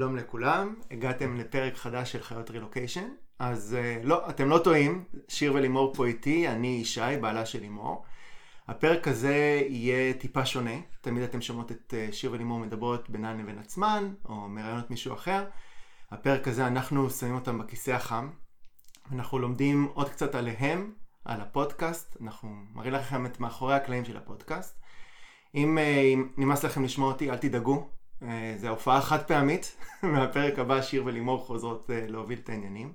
שלום לכולם, הגעתם לפרק חדש של חיות רילוקיישן. אז uh, לא, אתם לא טועים, שיר ולימור פה איתי, אני ישי, בעלה של לימור. הפרק הזה יהיה טיפה שונה, תמיד אתם שומעות את uh, שיר ולימור מדברות בינן לבין עצמן, או מראיינות מישהו אחר. הפרק הזה אנחנו שמים אותם בכיסא החם, אנחנו לומדים עוד קצת עליהם, על הפודקאסט, אנחנו מראים לכם את מאחורי הקלעים של הפודקאסט. אם, uh, אם נמאס לכם לשמוע אותי, אל תדאגו, אה, זו הופעה חד פעמית, מהפרק הבא שיר ולימור חוזרות אה, להוביל את העניינים.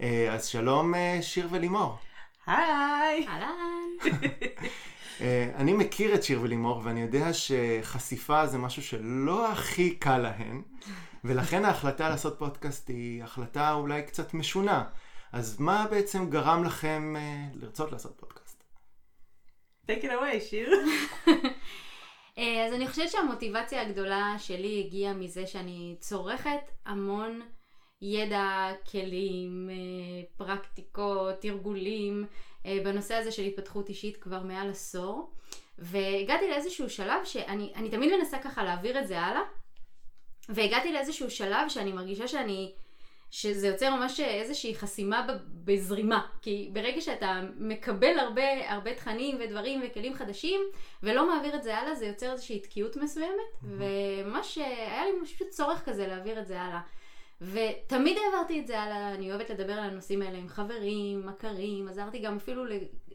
אה, אז שלום שיר ולימור. היי. אהלן. אני מכיר את שיר ולימור ואני יודע שחשיפה זה משהו שלא הכי קל להן, ולכן ההחלטה לעשות פודקאסט היא החלטה אולי קצת משונה. אז מה בעצם גרם לכם לרצות לעשות פודקאסט? take it away, שיר. אה, אז אני חושבת שהמוטיבציה הגדולה שלי הגיעה מזה שאני צורכת המון ידע, כלים, אה, פרקטיקות, תרגולים אה, בנושא הזה של התפתחות אישית כבר מעל עשור. והגעתי לאיזשהו שלב שאני תמיד מנסה ככה להעביר את זה הלאה. והגעתי לאיזשהו שלב שאני מרגישה שאני שזה יוצר ממש איזושהי חסימה בזרימה. כי ברגע שאתה מקבל הרבה, הרבה תכנים ודברים וכלים חדשים, ולא מעביר את זה הלאה, זה יוצר איזושהי תקיעות מסוימת, mm-hmm. וממש היה לי פשוט צורך כזה להעביר את זה הלאה. ותמיד העברתי את זה הלאה, אני אוהבת לדבר על הנושאים האלה עם חברים, מכרים, עזרתי גם אפילו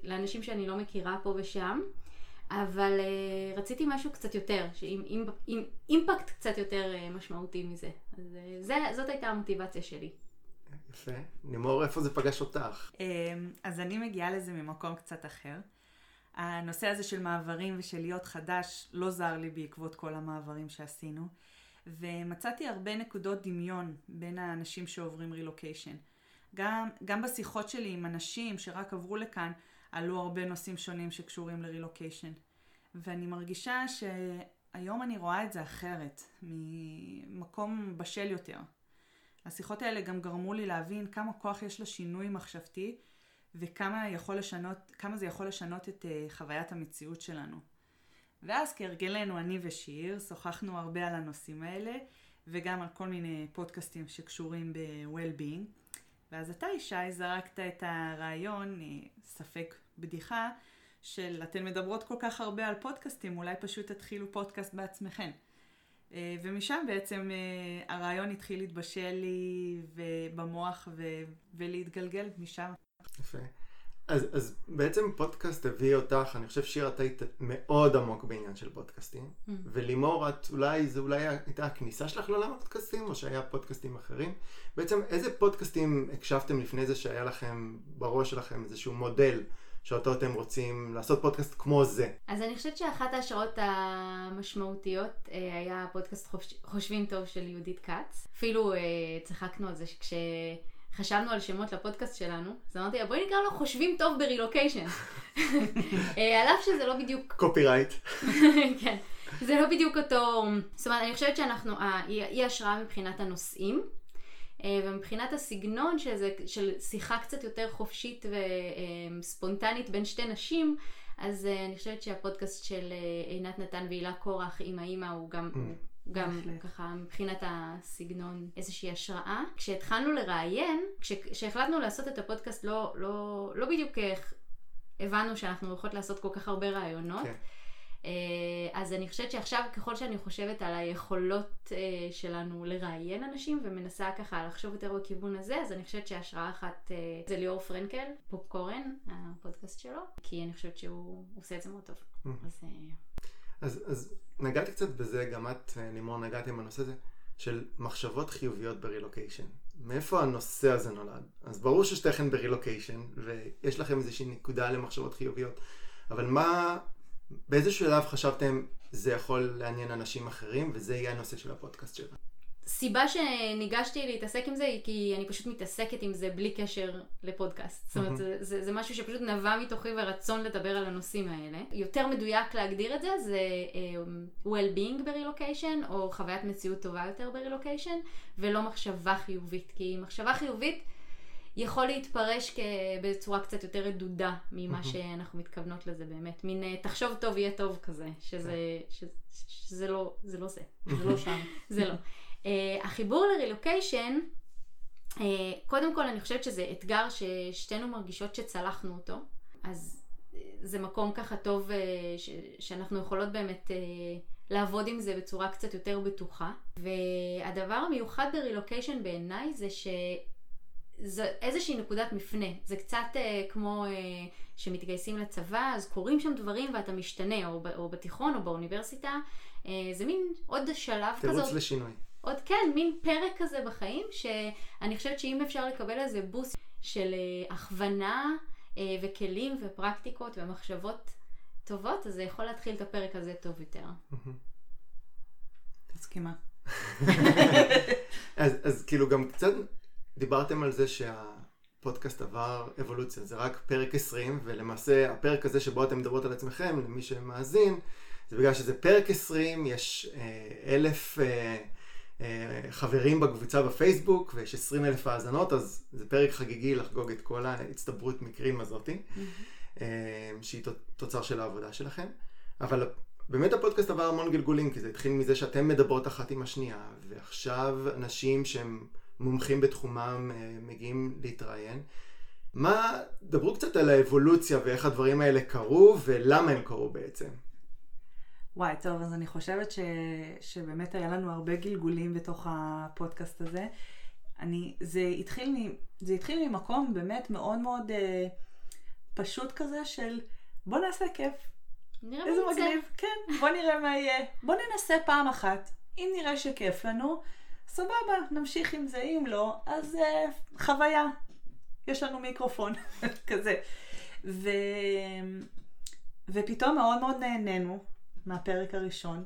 לאנשים שאני לא מכירה פה ושם. אבל uh, רציתי משהו קצת יותר, עם, עם, עם אימפקט קצת יותר uh, משמעותי מזה. אז uh, זה, זאת הייתה המוטיבציה שלי. יפה. לימור, איפה זה פגש אותך? Um, אז אני מגיעה לזה ממקום קצת אחר. הנושא הזה של מעברים ושל להיות חדש לא זר לי בעקבות כל המעברים שעשינו. ומצאתי הרבה נקודות דמיון בין האנשים שעוברים רילוקיישן. גם, גם בשיחות שלי עם אנשים שרק עברו לכאן, עלו הרבה נושאים שונים שקשורים לרילוקיישן. ואני מרגישה שהיום אני רואה את זה אחרת, ממקום בשל יותר. השיחות האלה גם גרמו לי להבין כמה כוח יש לשינוי מחשבתי וכמה יכול לשנות, כמה זה יכול לשנות את uh, חוויית המציאות שלנו. ואז כהרגלנו אני ושיר שוחחנו הרבה על הנושאים האלה וגם על כל מיני פודקאסטים שקשורים ב-well-being. ואז אתה, ישי, זרקת את הרעיון, אה, ספק בדיחה, של אתן מדברות כל כך הרבה על פודקאסטים, אולי פשוט תתחילו פודקאסט בעצמכן. אה, ומשם בעצם אה, הרעיון התחיל להתבשל לי במוח ו- ולהתגלגל משם. יפה. אז, אז בעצם פודקאסט הביא אותך, אני חושב שיר את היית מאוד עמוק בעניין של פודקאסטים, mm. ולימור את אולי, זה אולי הייתה הכניסה שלך לעולם הפודקאסטים, או שהיה פודקאסטים אחרים. בעצם איזה פודקאסטים הקשבתם לפני זה שהיה לכם בראש שלכם איזשהו מודל שאותו אתם רוצים לעשות פודקאסט כמו זה? אז אני חושבת שאחת ההשערות המשמעותיות אה, היה פודקאסט חושבים טוב של יהודית כץ. אפילו אה, צחקנו על זה שכש... חשבנו על שמות לפודקאסט שלנו, אז אמרתי לה בואי נקרא לו חושבים טוב ברילוקיישן. אה, על אף שזה לא בדיוק... קופי רייט. כן. זה לא בדיוק אותו... זאת אומרת, אני חושבת שאנחנו, היא השראה מבחינת הנושאים, ומבחינת הסגנון שזה, של שיחה קצת יותר חופשית וספונטנית בין שתי נשים, אז אה, אני חושבת שהפודקאסט של עינת נתן והילה קורח עם האימא הוא גם... Mm. גם ככה מבחינת הסגנון איזושהי השראה. כשהתחלנו לראיין, כשהחלטנו לעשות את הפודקאסט לא, לא, לא בדיוק הבנו שאנחנו הולכות לעשות כל כך הרבה רעיונות. כן. אה, אז אני חושבת שעכשיו ככל שאני חושבת על היכולות אה, שלנו לראיין אנשים ומנסה ככה לחשוב יותר בכיוון הזה, אז אני חושבת שהשראה אחת אה, זה ליאור פרנקל, פופקורן, הפודקאסט שלו, כי אני חושבת שהוא עושה את זה מאוד טוב. אז... אז, אז נגעתי קצת בזה, גם את, לימור, נגעתי עם הנושא הזה של מחשבות חיוביות ברילוקיישן. מאיפה הנושא הזה נולד? אז ברור ששתיכן ברילוקיישן, ויש לכם איזושהי נקודה למחשבות חיוביות, אבל מה, באיזה שלב חשבתם זה יכול לעניין אנשים אחרים, וזה יהיה הנושא של הפודקאסט שלנו? סיבה שניגשתי להתעסק עם זה היא כי אני פשוט מתעסקת עם זה בלי קשר לפודקאסט. זאת אומרת, זה, זה, זה משהו שפשוט נבע מתוכי ורצון לדבר על הנושאים האלה. יותר מדויק להגדיר את זה זה um, well-being ברילוקיישן, או חוויית מציאות טובה יותר ברילוקיישן, ולא מחשבה חיובית. כי מחשבה חיובית יכול להתפרש בצורה קצת יותר רדודה ממה שאנחנו מתכוונות לזה באמת. מין אה, תחשוב טוב יהיה טוב כזה, שזה, שזה, שזה לא, זה לא זה. זה לא שם. זה לא. החיבור לרילוקיישן, uh, קודם כל אני חושבת שזה אתגר ששתינו מרגישות שצלחנו אותו, אז זה מקום ככה טוב uh, ש- שאנחנו יכולות באמת uh, לעבוד עם זה בצורה קצת יותר בטוחה. והדבר המיוחד ברילוקיישן בעיניי זה ש... זה איזושהי נקודת מפנה. זה קצת אה, כמו אה, שמתגייסים לצבא, אז קורים שם דברים ואתה משתנה, או, או בתיכון או באוניברסיטה. אה, זה מין עוד שלב כזה. תירוץ לשינוי. עוד כן, מין פרק כזה בחיים, שאני חושבת שאם אפשר לקבל איזה בוסט של אה, הכוונה אה, וכלים ופרקטיקות ומחשבות טובות, אז זה יכול להתחיל את הפרק הזה טוב יותר. מסכימה. אז, אז כאילו גם קצת דיברתם על זה שהפודקאסט עבר אבולוציה, זה רק פרק 20, ולמעשה הפרק הזה שבו אתם מדברות על עצמכם, למי שמאזין, זה בגלל שזה פרק 20, יש אה, אלף אה, אה, חברים בקבוצה בפייסבוק, ויש 20 אלף האזנות, אז זה פרק חגיגי לחגוג את כל ההצטברות מקרים הזאתי. אה, שהיא תוצר של העבודה שלכם. אבל באמת הפודקאסט עבר המון גלגולים, כי זה התחיל מזה שאתם מדברות אחת עם השנייה, ועכשיו אנשים שהם... מומחים בתחומם אה, מגיעים להתראיין. מה, דברו קצת על האבולוציה ואיך הדברים האלה קרו ולמה הם קרו בעצם. וואי, טוב, אז אני חושבת ש, שבאמת היה לנו הרבה גלגולים בתוך הפודקאסט הזה. אני, זה התחיל, מ, זה התחיל ממקום באמת מאוד מאוד אה, פשוט כזה של בוא נעשה כיף. נראה איזה מגניב, כן, בוא נראה מה יהיה. בוא ננסה פעם אחת. אם נראה שכיף לנו, סבבה, נמשיך עם זה, אם לא, אז uh, חוויה. יש לנו מיקרופון, כזה. ו... ופתאום מאוד מאוד נהנינו מהפרק הראשון,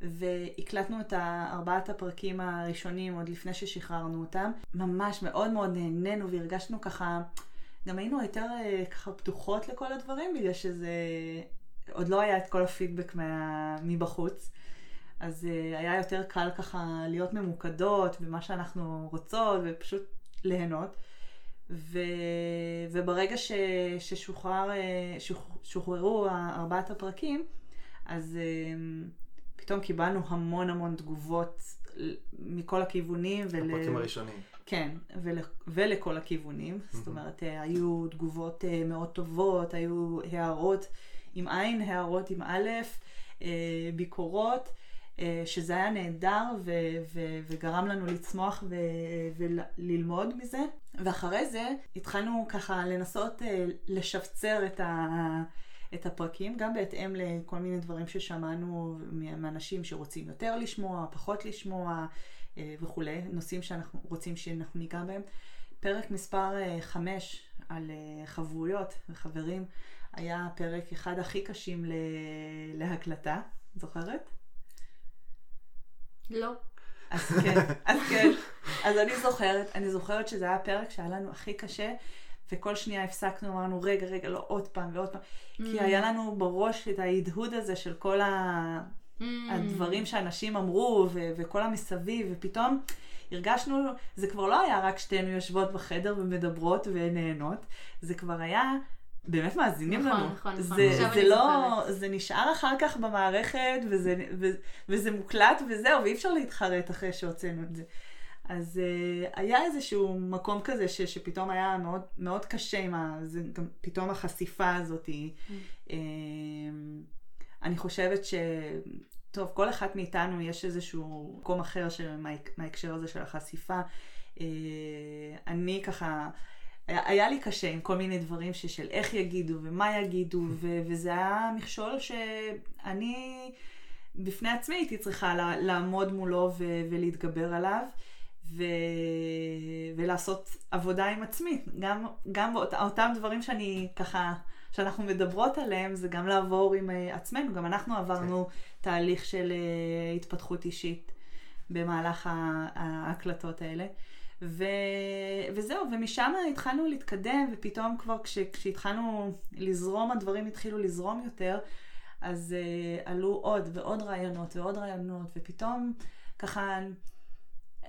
והקלטנו את ארבעת הפרקים הראשונים עוד לפני ששחררנו אותם. ממש מאוד מאוד נהנינו והרגשנו ככה, גם היינו יותר uh, ככה פתוחות לכל הדברים, בגלל שזה עוד לא היה את כל הפידבק מה... מבחוץ. אז uh, היה יותר קל ככה להיות ממוקדות במה שאנחנו רוצות ופשוט ליהנות. ו... וברגע ש... ששוחרר, אה, ארבעת הפרקים, אז uh, פתאום קיבלנו המון המון תגובות מכל הכיוונים. ול... הפרקים הראשונים. כן, ול... ולכל הכיוונים. Mm-hmm. זאת אומרת, היו תגובות מאוד טובות, היו הערות עם עין, הערות עם א', ביקורות. אה, שזה היה נהדר ו- ו- וגרם לנו לצמוח ו- וללמוד מזה. ואחרי זה התחלנו ככה לנסות אה, לשפצר את, ה- את הפרקים, גם בהתאם לכל מיני דברים ששמענו מאנשים שרוצים יותר לשמוע, פחות לשמוע אה, וכולי, נושאים שאנחנו רוצים שאנחנו ניגע בהם. פרק מספר 5 על חברויות וחברים היה פרק אחד הכי קשים להקלטה, זוכרת? לא. אז כן, אז כן. אז אני זוכרת, אני זוכרת שזה היה הפרק שהיה לנו הכי קשה, וכל שנייה הפסקנו, אמרנו, רגע, רגע, לא, עוד פעם ועוד פעם. Mm. כי היה לנו בראש את ההדהוד הזה של כל ה... mm. הדברים שאנשים אמרו, ו- וכל המסביב, ופתאום הרגשנו, זה כבר לא היה רק שתינו יושבות בחדר ומדברות ונהנות, זה כבר היה באמת מאזינים נכון, לנו. נכון, נכון. זה, זה לא, זה נשאר אחר כך במערכת, וזה, ו, וזה מוקלט וזהו, ואי אפשר להתחרט אחרי שהוצאנו את זה. אז uh, היה איזשהו מקום כזה ש, שפתאום היה מאוד, מאוד קשה עם ה... זה, גם פתאום החשיפה הזאת. Mm. Uh, אני חושבת ש... טוב, כל אחת מאיתנו יש איזשהו מקום אחר מההקשר הזה של החשיפה. Uh, אני ככה... היה, היה לי קשה עם כל מיני דברים של איך יגידו ומה יגידו, ו, וזה היה מכשול שאני בפני עצמי הייתי צריכה לעמוד מולו ו, ולהתגבר עליו. ו... ולעשות עבודה עם עצמי. גם, גם באות, אותם דברים שאני ככה, שאנחנו מדברות עליהם, זה גם לעבור עם uh, עצמנו. גם אנחנו עברנו כן. תהליך של uh, התפתחות אישית במהלך ההקלטות האלה. ו... וזהו, ומשם התחלנו להתקדם, ופתאום כבר כש... כשהתחלנו לזרום, הדברים התחילו לזרום יותר, אז uh, עלו עוד ועוד רעיונות ועוד רעיונות, ופתאום ככה, uh,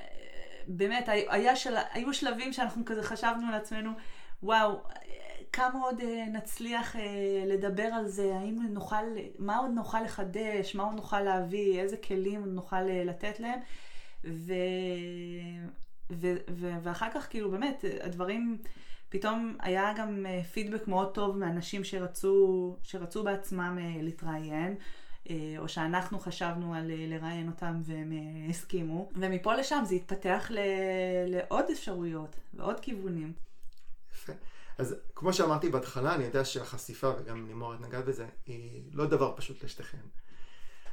באמת, היה של... היו שלבים שאנחנו כזה חשבנו לעצמנו, וואו, כמה עוד uh, נצליח uh, לדבר על זה, האם נוכל, מה עוד נוכל לחדש, מה עוד נוכל להביא, איזה כלים נוכל uh, לתת להם. ו... ו... ואחר כך כאילו באמת הדברים, פתאום היה גם אה, פידבק מאוד טוב מאנשים שרצו, שרצו בעצמם אה, להתראיין. אה, או שאנחנו חשבנו על לראיין אותם והם הסכימו, ומפה לשם זה התפתח ל... לעוד אפשרויות ועוד כיוונים. יפה. אז כמו שאמרתי בהתחלה, אני יודע שהחשיפה, וגם לימור את נגעת בזה, היא לא דבר פשוט לשתיכן.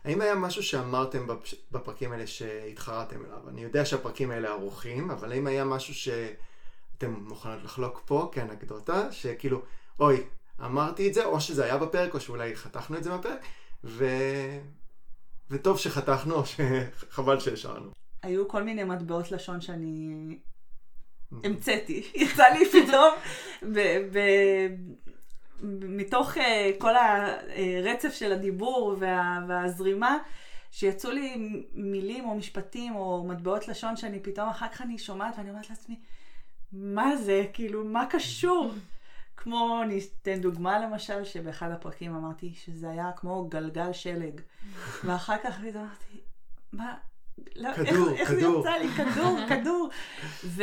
האם היה משהו שאמרתם בפרקים האלה שהתחרתם אליו? אני יודע שהפרקים האלה ערוכים, אבל האם היה משהו שאתם מוכנות לחלוק פה כאנקדוטה, שכאילו, אוי, אמרתי את זה, או שזה היה בפרק, או שאולי חתכנו את זה בפרק, ו... וטוב שחתכנו, או שחבל שהשארנו. היו כל מיני מטבעות לשון שאני המצאתי. יצא לי פתאום, ב- ב- מתוך uh, כל הרצף של הדיבור וה- והזרימה, שיצאו לי מילים או משפטים או מטבעות לשון שאני פתאום אחר כך אני שומעת ואני אומרת לעצמי, מה זה? כאילו, מה קשור? כמו, אני אתן דוגמה למשל, שבאחד הפרקים אמרתי שזה היה כמו גלגל שלג. ואחר כך אמרתי, מה, לא, כדור, איך, כדור. איך זה יצא לי? כדור, כדור. ו...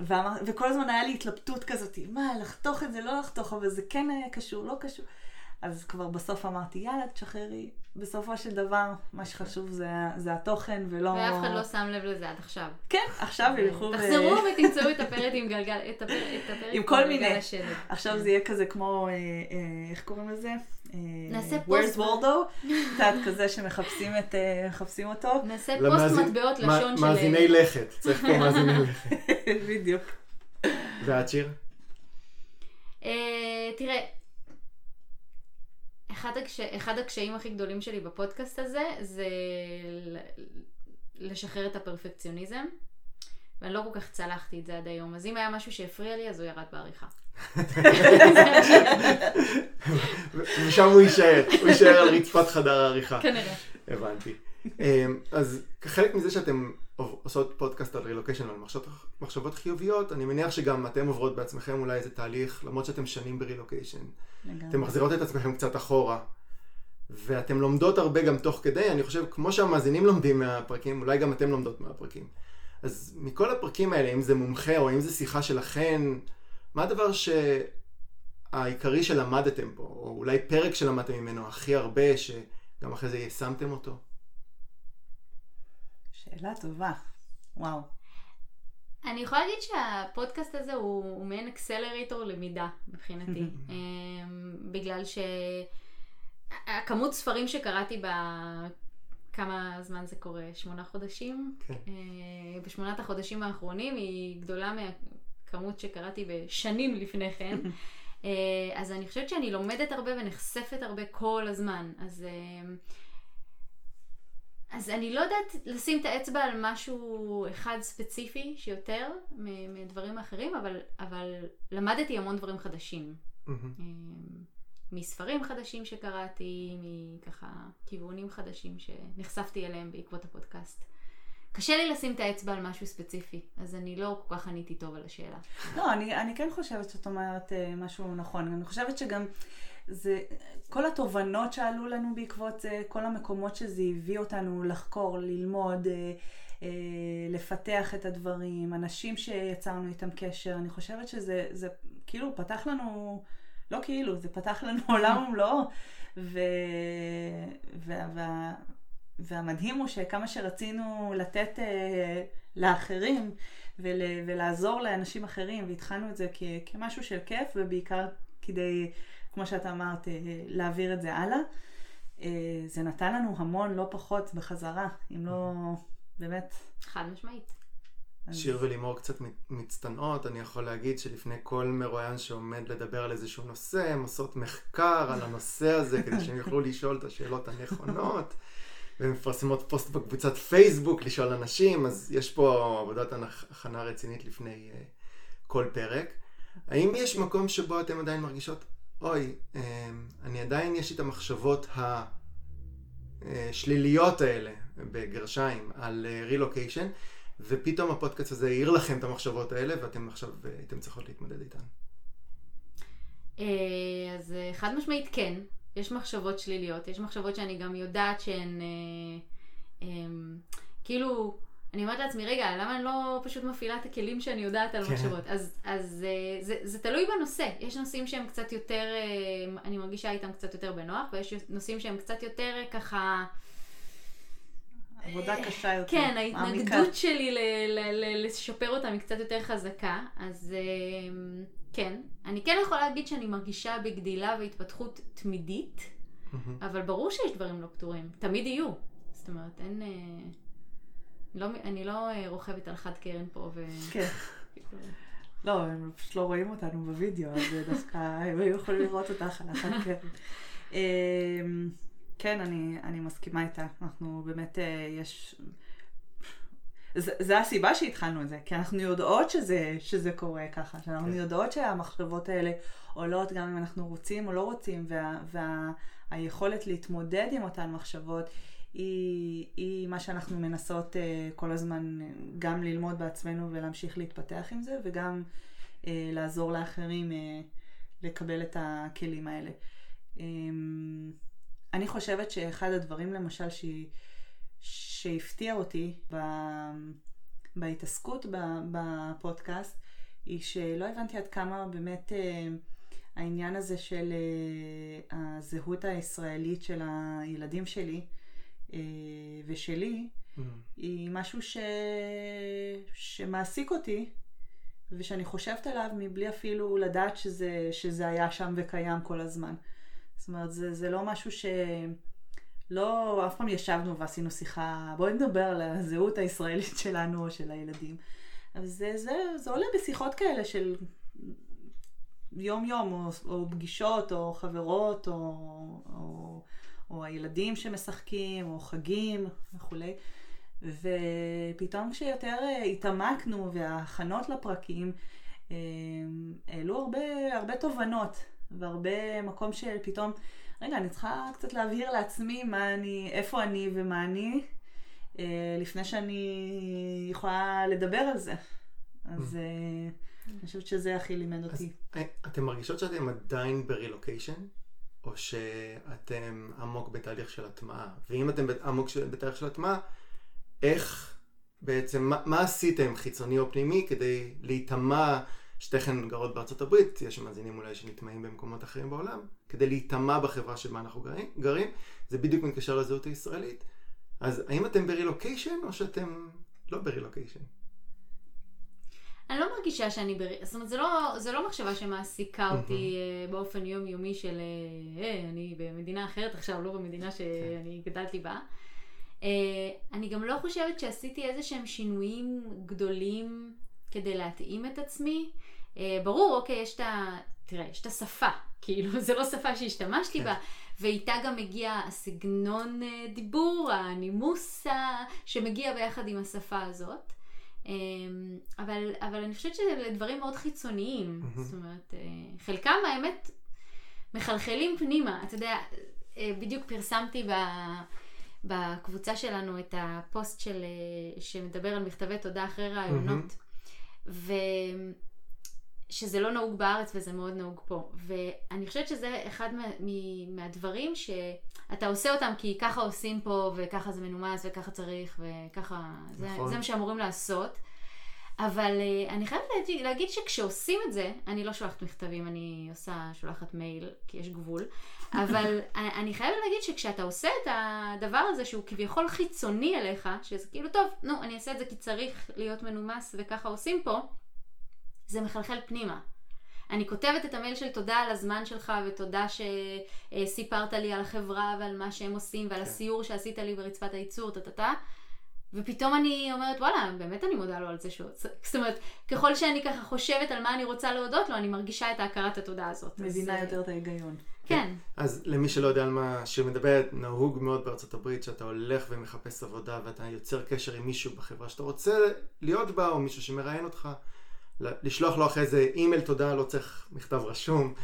ואמר, וכל הזמן היה לי התלבטות כזאת, מה, לחתוך את זה, לא לחתוך, אבל זה כן היה קשור, לא קשור. אז כבר בסוף אמרתי, יאללה, תשחררי. בסופו של דבר, מה שחשוב זה, זה התוכן ולא... ואף אחד לא שם לב לזה עד עכשיו. כן, עכשיו ילכו... תחזרו ותמצאו את הפרק עם גלגל, את הפרק עם כל מיני. עכשיו זה יהיה כזה כמו, אה, אה, איך קוראים לזה? אה, נעשה פוסט... Where's Waldo? קצת כזה שמחפשים אותו. נעשה פוסט מטבעות לשון של... מאזיני לכת, צריך פה מאזיני לכת. בדיוק. ואת שיר? תראה, אחד, הקש... אחד הקשיים הכי גדולים שלי בפודקאסט הזה זה לשחרר את הפרפקציוניזם. ואני לא כל כך צלחתי את זה עד היום. אז אם היה משהו שהפריע לי, אז הוא ירד בעריכה. ושם הוא יישאר, הוא יישאר על רצפת חדר העריכה. כנראה. הבנתי. אמ, אז כחלק מזה שאתם עושות פודקאסט על רילוקיישן ועל מחשבות חיוביות, אני מניח שגם אתם עוברות בעצמכם אולי איזה תהליך, למרות שאתם שנים ברילוקיישן. אתם מחזירות את עצמכם קצת אחורה. ואתם לומדות הרבה גם תוך כדי, אני חושב, כמו שהמאזינים לומדים מהפרקים, אולי גם אתם לומדות מהפרקים. אז מכל הפרקים האלה, אם זה מומחה או אם זה שיחה שלכן, מה הדבר שהעיקרי שלמדתם פה, או אולי פרק שלמדתם ממנו הכי הרבה, שגם אחרי זה יישמתם אותו? שאלה טובה, וואו. אני יכולה להגיד שהפודקאסט הזה הוא, הוא מעין אקסלרטור למידה מבחינתי. אמ, בגלל שהכמות ספרים שקראתי ב... כמה זמן זה קורה? שמונה חודשים? כן. אה, בשמונת החודשים האחרונים היא גדולה מהכמות שקראתי בשנים לפני כן. אה, אז אני חושבת שאני לומדת הרבה ונחשפת הרבה כל הזמן. אז... אה, אז אני לא יודעת לשים את האצבע על משהו אחד ספציפי שיותר מדברים אחרים, אבל, אבל למדתי המון דברים חדשים. Mm-hmm. מספרים חדשים שקראתי, מככה כיוונים חדשים שנחשפתי אליהם בעקבות הפודקאסט. קשה לי לשים את האצבע על משהו ספציפי, אז אני לא כל כך עניתי טוב על השאלה. לא, אני, אני כן חושבת שאת אומרת אה, משהו נכון. אני חושבת שגם זה, כל התובנות שעלו לנו בעקבות זה, כל המקומות שזה הביא אותנו לחקור, ללמוד, אה, אה, לפתח את הדברים, אנשים שיצרנו איתם קשר, אני חושבת שזה זה, כאילו פתח לנו, לא כאילו, זה פתח לנו עולם ומלואו. ו... וה... וה... והמדהים הוא שכמה שרצינו לתת אה, לאחרים ול... ולעזור לאנשים אחרים, והתחלנו את זה כ... כמשהו של כיף, ובעיקר כדי כמו שאת אמרת, אה, להעביר את זה הלאה. אה, זה נתן לנו המון, לא פחות, בחזרה, אם לא, באמת. חד משמעית. שיר ולימור קצת מצטנעות, אני יכול להגיד שלפני כל מרואיין שעומד לדבר על איזשהו נושא, הם עושות מחקר על הנושא הזה כדי שהם יוכלו לשאול את השאלות הנכונות, והן מפרסמות פוסט בקבוצת פייסבוק לשאול אנשים, אז יש פה עבודת הכנה רצינית לפני uh, כל פרק. האם יש מקום שבו אתם עדיין מרגישות, אוי, אמ, אני עדיין יש לי את המחשבות השליליות האלה, בגרשיים, על רילוקיישן, אה, ופתאום הפודקאסט הזה העיר לכם את המחשבות האלה, ואתם עכשיו אה, הייתם צריכות להתמודד איתן. אה, אז חד משמעית כן, יש מחשבות שליליות, יש מחשבות שאני גם יודעת שהן... אמ, כאילו, אני אומרת לעצמי, רגע, למה אני לא פשוט מפעילה את הכלים שאני יודעת על כן. מחשבות? אז, אז אה, זה, זה תלוי בנושא. יש נושאים שהם קצת יותר, אה, אני מרגישה איתם קצת יותר בנוח, ויש נושאים שהם קצת יותר אה, ככה... עבודה קשה יותר. כן, מעמיקה. ההתנגדות שלי ל- ל- ל- לשפר אותם היא קצת יותר חזקה, אז אה, כן. אני כן יכולה להגיד שאני מרגישה בגדילה והתפתחות תמידית. אבל ברור שיש דברים לא פתורים, תמיד יהיו. זאת אומרת, אין... אה, לא, אני לא אה, רוכבת על חד קרן פה ו... כן. לא, הם פשוט לא רואים אותנו בווידאו, אז דווקא הם היו יכולים לראות אותך על אחת קרן. כן, אני, אני מסכימה איתה. אנחנו באמת, אה, יש... זה, זה הסיבה שהתחלנו את זה, כי אנחנו יודעות שזה, שזה קורה ככה, שאנחנו כן. יודעות שהמחשבות האלה עולות גם אם אנחנו רוצים או לא רוצים, והיכולת וה, להתמודד עם אותן מחשבות היא, היא מה שאנחנו מנסות uh, כל הזמן אה, גם ללמוד בעצמנו ולהמשיך להתפתח עם זה, וגם uh, לעזור לאחרים uh, לקבל את הכלים האלה. Um, אני חושבת שאחד הדברים למשל ש... שהפתיע אותי ב... בהתעסקות. בפודקאסט, היא שלא הבנתי עד כמה באמת uh, העניין הזה של uh, הזהות הישראלית של הילדים שלי, אה, ושלי, מהמם. היא משהו ש... שמעסיק אותי, ושאני חושבת עליו מבלי אפילו לדעת שזה, שזה היה שם וקיים כל הזמן. זאת אומרת, זה, זה לא משהו ש... לא, אף פעם ישבנו ועשינו שיחה, בואי נדבר על הזהות הישראלית שלנו או של הילדים. אבל זה, זה, זה עולה בשיחות כאלה של יום-יום, או, או פגישות, או חברות, או, או, או הילדים שמשחקים, או חגים וכולי. ופתאום כשיותר אה, התעמקנו וההכנות לפרקים, אה, העלו הרבה, הרבה תובנות והרבה מקום של פתאום, רגע, אני צריכה קצת להבהיר לעצמי מה אני, איפה אני ומה אני, אה, לפני שאני יכולה לדבר על זה. אז אה, אני חושבת שזה הכי לימד אותי. אה, אתם מרגישות שאתם עדיין ברילוקיישן? או שאתם עמוק בתהליך של הטמעה? ואם אתם עמוק בתהליך של הטמעה, איך בעצם, מה, מה עשיתם חיצוני או פנימי כדי להיטמע, שתיכן גרות בארצות הברית, יש מאזינים אולי שנטמעים במקומות אחרים בעולם, כדי להיטמע בחברה שבה אנחנו גרים, זה בדיוק מתקשר לזהות הישראלית. אז האם אתם ברילוקיישן או שאתם לא ברילוקיישן? אני לא מרגישה שאני בר... זאת אומרת, זה לא, זה לא מחשבה שמעסיקה אותי אה, באופן יומיומי של אה, אה, אני במדינה אחרת עכשיו, לא במדינה שאני גדלתי בה. אה, אני גם לא חושבת שעשיתי איזה שהם שינויים גדולים כדי להתאים את עצמי. אה, ברור, אוקיי, יש את ה... תראה, יש את השפה, כאילו, זה לא שפה שהשתמשתי כן. בה, ואיתה גם מגיע הסגנון אה, דיבור, הנימוס ה- שמגיע ביחד עם השפה הזאת. אמ, אבל, אבל אני חושבת שזה דברים מאוד חיצוניים. מהמם. זאת אומרת, אה, חלקם האמת מחלחלים פנימה. אתה יודע, אה, בדיוק פרסמתי ב... בקבוצה שלנו את הפוסט של, אה, שמדבר על מכתבי תודה אחרי ראיונות. ושזה לא נהוג בארץ וזה מאוד נהוג פה. ואני חושבת שזה אחד מה, מ- מהדברים שאתה עושה אותם כי ככה עושים פה וככה זה מנומס וככה צריך וככה, זה, נכון. זה מה שאמורים לעשות. אבל uh, אני חייבת להגיד, להגיד שכשעושים את זה, אני לא שולחת מכתבים, אני עושה, שולחת מייל, כי יש גבול, אבל אני, אני חייבת להגיד שכשאתה עושה את הדבר הזה שהוא כביכול חיצוני אליך, שזה כאילו, טוב, נו, אני אעשה את זה כי צריך להיות מנומס וככה עושים פה, זה מחלחל פנימה. אני כותבת את המייל של תודה על הזמן שלך ותודה שסיפרת לי על החברה ועל מה שהם עושים ועל כן. הסיור שעשית לי ברצפת הייצור, טה-טה-טה. ופתאום אני אומרת, וואלה, באמת אני מודה לו על זה שהוא... זאת אומרת, ככל שאני ככה חושבת על מה אני רוצה להודות לו, אני מרגישה את ההכרת התודה הזאת. אז, מבינה אה, יותר את ההיגיון. כן. אז למי שלא יודע על מה שמדברת, נהוג מאוד בארצות הברית שאתה הולך ומחפש עבודה ואתה יוצר קשר עם מישהו בחברה שאתה רוצה להיות בה, או מישהו שמראיין אותך, לשלוח לו אחרי זה אימייל תודה, לא צריך מכתב רשום,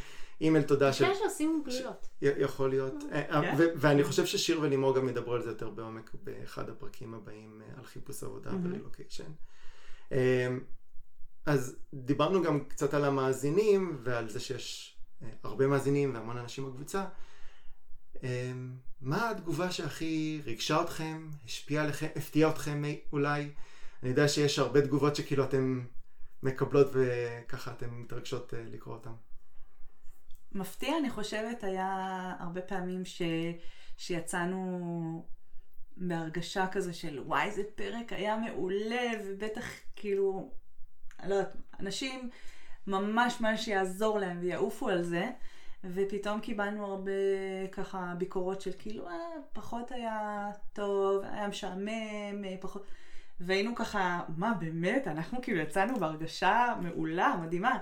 אימייל תודה יש של... כאלה שעושים גלילות. יכול להיות. אה, כן. ו- ואני חושב ששיר ולימור גם ידברו על זה יותר בעומק באחד הפרקים הבאים אה, על חיפוש עבודה מהמם. ברילוקיישן. אה, אז דיברנו גם קצת על המאזינים ועל זה שיש אה, הרבה מאזינים והמון אנשים בקבוצה. אמ, מה התגובה שהכי ריגשה אתכם, השפיעה עליכם, הפתיעה אתכם אולי? אני יודע שיש הרבה תגובות שכאילו אתן מקבלות וככה אתן מתרגשות אה, לקרוא אותן. מפתיע, אני חושבת, היה הרבה פעמים ש... שיצאנו בהרגשה כזה של וואי, איזה פרק היה מעולה, ובטח כאילו, אני לא יודעת, אנשים ממש ממש יעזור להם ויעופו על זה, ופתאום קיבלנו הרבה ככה ביקורות של כאילו, אה, פחות היה טוב, היה משעמם, אה, פחות... והיינו ככה, מה באמת? אנחנו כאילו יצאנו בהרגשה מעולה, מדהימה.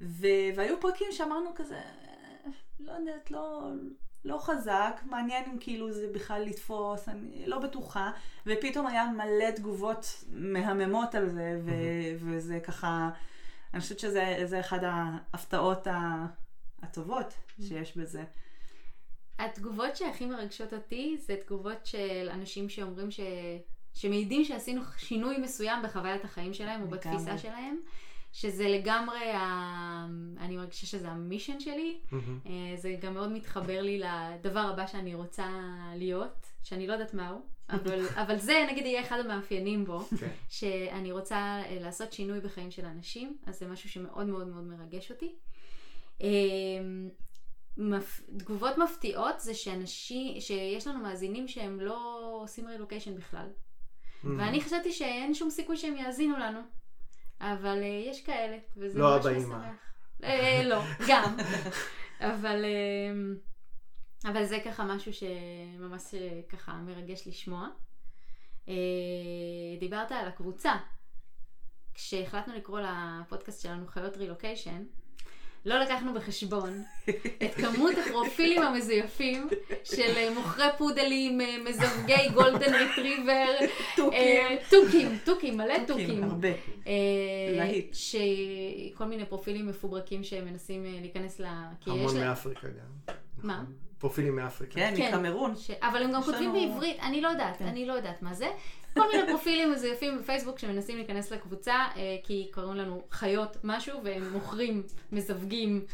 ו... והיו פרקים שאמרנו כזה, לא יודעת, לא, לא חזק, מעניין אם כאילו זה בכלל לתפוס, אני לא בטוחה, ופתאום היה מלא תגובות מהממות על זה, ו... mm-hmm. וזה ככה, אני חושבת שזה אחד ההפתעות הטובות שיש בזה. התגובות שהכי מרגשות אותי זה תגובות של אנשים שאומרים ש... שמעידים שעשינו שינוי מסוים בחוויית החיים שלהם או בתפיסה שלהם. שזה לגמרי, ה... אני מרגישה שזה המישן שלי. Mm-hmm. זה גם מאוד מתחבר לי לדבר הבא שאני רוצה להיות, שאני לא יודעת מהו, אבל, אבל זה נגיד יהיה אחד המאפיינים בו, okay. כן. שאני רוצה אה, לעשות שינוי בחיים של אנשים, אז זה משהו שמאוד מאוד מאוד מרגש אותי. אה. תגובות מפתיעות זה שאנשים, שיש לנו מאזינים שהם לא עושים רילוקיישן בכלל. Mm-hmm. ואני חשבתי שאין שום סיכוי שהם יאזינו לנו. אבל uh, יש כאלה, וזה לא ממש משמח. אה, לא, גם. אבל, uh, אבל זה ככה משהו שממש ככה מרגש לשמוע. דיברת על הקבוצה. כשהחלטנו לקרוא לפודקאסט שלנו חיות רילוקיישן, לא לקחנו בחשבון את כמות הפרופילים המזויפים של מוכרי פודלים, מזווגי גולדן רטריבר, תוכים, תוכים, מלא תוכים. הרבה. להיט. שכל מיני פרופילים מפוברקים שמנסים להיכנס ל... המון מאפריקה גם. מה? פרופילים מאפריקה. כן, מקמרון. אבל הם גם כותבים בעברית, אני לא יודעת, אני לא יודעת מה זה. כל מיני פרופילים מזויפים בפייסבוק שמנסים להיכנס לקבוצה, אה, כי קוראים לנו חיות משהו, והם מוכרים, מזווגים,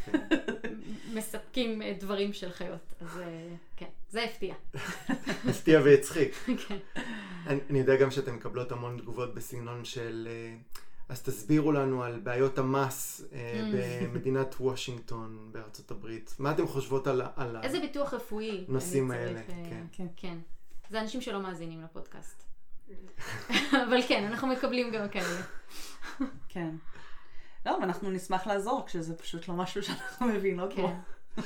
מספקים אה, דברים של חיות. אז אה, כן, זה הפתיע. הפתיע והצחיק. כן. אני יודע גם שאתן מקבלות המון תגובות בסגנון של... אז תסבירו לנו על בעיות המס mm. במדינת וושינגטון בארצות הברית. מה אתן חושבות על, על איזה ביטוח רפואי הנושאים האלה? כן. כן. כן. זה אנשים שלא מאזינים לפודקאסט. אבל כן, אנחנו מקבלים גם כאלה. כן. לא, אבל אנחנו נשמח לעזור כשזה פשוט לא משהו שאנחנו מבינות בו. כן.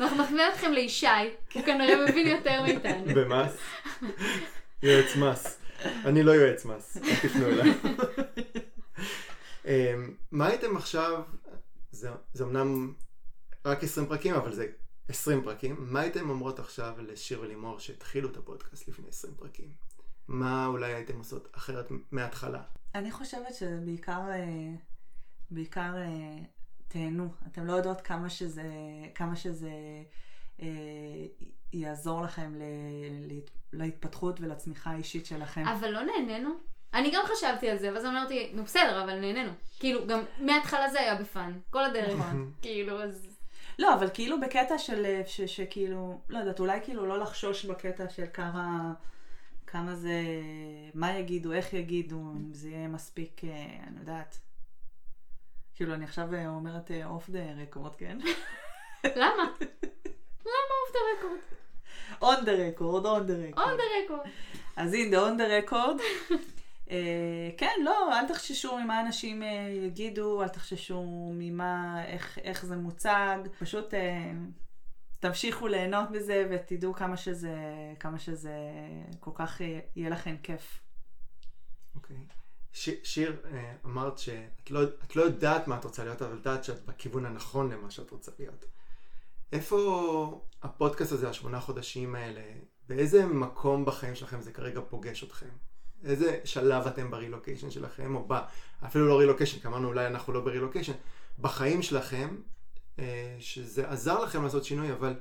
אנחנו נחווה אתכם לישי, כי הוא כנראה מבין יותר מאיתנו. במס? יועץ מס. אני לא יועץ מס, אל תפנו אליי. אמ, מה הייתם עכשיו, זה, זה אמנם רק 20 פרקים, אבל זה 20 פרקים, מה הייתם אומרות עכשיו לשיר ולימור שהתחילו את הפודקאסט לפני 20 פרקים? מה אולי הייתם עושות אחרת מההתחלה? אני חושבת שבעיקר, אה, בעיקר אה, תהנו. אתם לא יודעות כמה שזה, כמה שזה אה, יעזור לכם ל, להתפתחות ולצמיחה האישית שלכם. אבל לא נהנינו. אני גם חשבתי על זה, ואז אמרתי, נו בסדר, אבל נהנינו. כאילו, גם מההתחלה זה היה בפאן, כל הדרך. כאילו, אז... לא, אבל כאילו בקטע של, שכאילו, לא יודעת, אולי כאילו לא לחשוש בקטע של כמה... כמה זה, מה יגידו, איך יגידו, אם זה יהיה מספיק, אה, אני יודעת. כאילו, אני עכשיו אה, אומרת off the record, כן? למה? למה off the record? on the record, on the record. on the record. אז הנה, on the record. כן, לא, אל תחששו ממה אנשים אה, יגידו, אל תחששו ממה, איך, איך זה מוצג. פשוט אה, תמשיכו ליהנות מזה ותדעו כמה שזה, כמה שזה כל כך יהיה לכם כיף. אוקיי. Okay. ש, שיר, אה, אמרת שאת לא, לא יודעת מה את רוצה להיות, אבל יודעת שאת בכיוון הנכון למה שאת רוצה להיות. איפה הפודקאסט הזה, השמונה חודשים האלה, באיזה מקום בחיים שלכם זה כרגע פוגש אתכם? איזה שלב אתם ברילוקיישן שלכם, או ב... אפילו לא רילוקיישן, כי אמרנו אולי אנחנו לא ברילוקיישן. בחיים שלכם, אה, שזה עזר לכם לעשות שינוי, אבל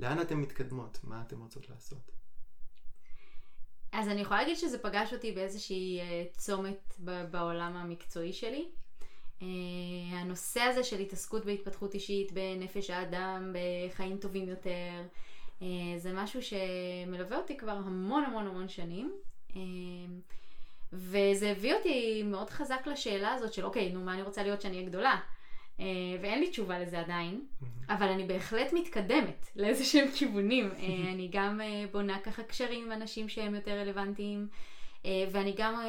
לאן אתן מתקדמות? מה אתן רוצות לעשות? אז אני יכולה להגיד שזה פגש אותי באיזושהי אה, צומת בעולם המקצועי שלי. אה, הנושא הזה של התעסקות בהתפתחות אישית, בנפש האדם, בחיים טובים יותר, אה, זה משהו שמלווה אותי כבר המון המון המון שנים. אה, וזה הביא אותי מאוד חזק לשאלה הזאת של אוקיי, נו מה אני רוצה להיות שאני אהיה גדולה? אה, ואין לי תשובה לזה עדיין, אבל אני בהחלט מתקדמת לאיזה שהם כיוונים. אה, אני גם אה, בונה ככה קשרים עם אנשים שהם יותר רלוונטיים, ואני גם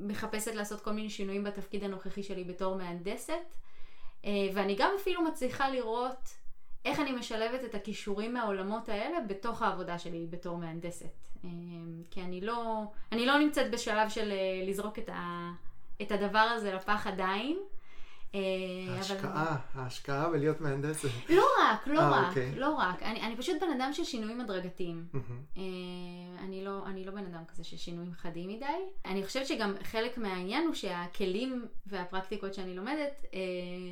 מחפשת לעשות כל מיני שינויים בתפקיד הנוכחי שלי בתור מהנדסת, ואני גם אפילו מצליחה לראות איך אני משלבת את הכישורים מהעולמות האלה בתוך העבודה שלי בתור מהנדסת. כי אני לא, אני לא נמצאת בשלב של לזרוק את, ה, את הדבר הזה לפח עדיין. אה, אבל- ההשקעה, ההשקעה בלהיות מהנדסת. לא רק, לא אה, רק, אוקיי. לא רק. אני, אני פשוט בן אדם של שינויים הדרגתיים. אה, אני לא, אני לא בן אדם כזה של שינויים חדים מדי. אני חושבת שגם חלק מהעניין הוא שהכלים והפרקטיקות שאני לומדת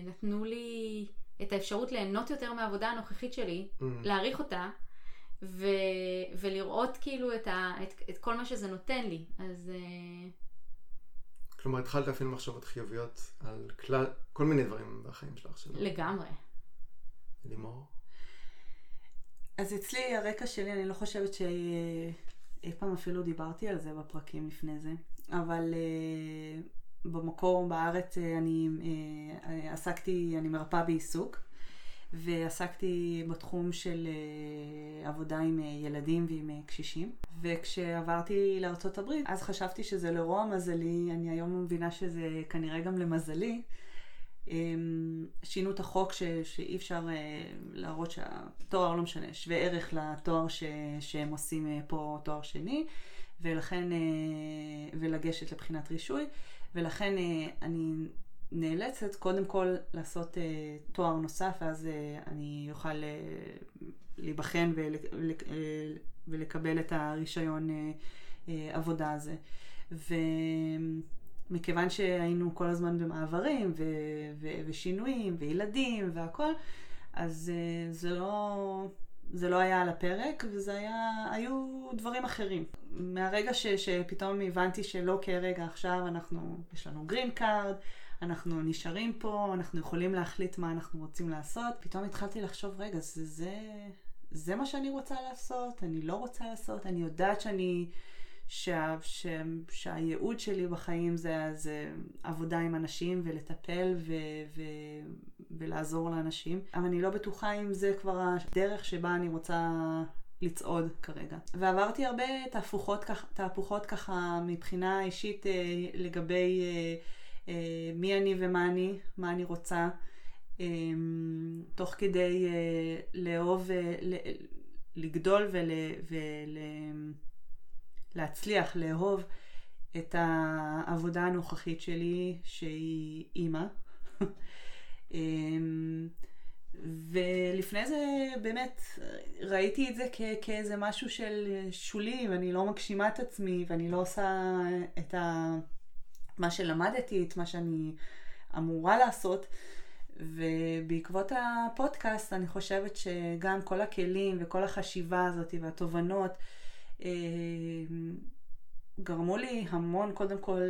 נתנו לי את האפשרות ליהנות יותר מהעבודה הנוכחית שלי. להעריך אותה, ו, ולראות כאילו את, ה, את, את כל מה שזה נותן לי. אז אה, כלומר, התחלת להפעיל מחשבות חיוביות על כלל, כל מיני דברים בחיים שלך, שלא? לגמרי. לימור? אז אצלי הרקע שלי, אני לא חושבת שאי פעם אפילו דיברתי על זה בפרקים לפני זה, אבל אה, במקור בארץ אה, אני אה, עסקתי, אני מרפאה בעיסוק, ועסקתי בתחום של אה, עבודה עם אה, ילדים ועם אה, קשישים. וכשעברתי הברית, אז חשבתי שזה לרוע מזלי, אני היום מבינה שזה כנראה גם למזלי. אמ, שינו את החוק ש, שאי אפשר להראות שהתואר לא משנה, שווה ערך לתואר ש, שהם עושים פה תואר שני, ולכן, ולגשת לבחינת רישוי, ולכן אני נאלצת קודם כל לעשות אה, תואר נוסף, ואז אה, אני אוכל אה, להיבחן ול, ול, אה, ולקבל את הרישיון אה, אה, עבודה הזה. ו... מכיוון שהיינו כל הזמן במעברים ו- ו- ושינויים וילדים והכל, אז אה, זה לא, זה לא היה על הפרק, וזה היה, היו דברים אחרים. מהרגע ש- שפתאום הבנתי שלא כרגע עכשיו אנחנו, יש לנו green card, אנחנו נשארים פה, אנחנו יכולים להחליט מה אנחנו רוצים לעשות, פתאום התחלתי לחשוב, רגע, זה, זה, זה מה שאני רוצה לעשות, אני לא רוצה לעשות, אני יודעת שאני... שה, ש, שהייעוד שלי בחיים זה, זה עבודה עם אנשים ולטפל ו, ו, ולעזור לאנשים, אבל אני לא בטוחה אם זה כבר הדרך שבה אני רוצה לצעוד כרגע. ועברתי הרבה תהפוכות, תהפוכות ככה מבחינה אישית אה, לגבי אה, מי אני ומה אני, מה אני רוצה, אה, תוך כדי אה, לאהוב, אה, לגדול ול... ול לאהוב את העבודה הנוכחית שלי, שהיא אימא. ולפני זה באמת ראיתי את זה כ- כאיזה משהו של שולי, ואני לא מגשימה את עצמי, ואני לא עושה את ה... מה שלמדתי, את מה שאני אמורה לעשות. ובעקבות הפודקאסט אני חושבת שגם כל הכלים וכל החשיבה הזאת והתובנות אה, גרמו לי המון קודם כל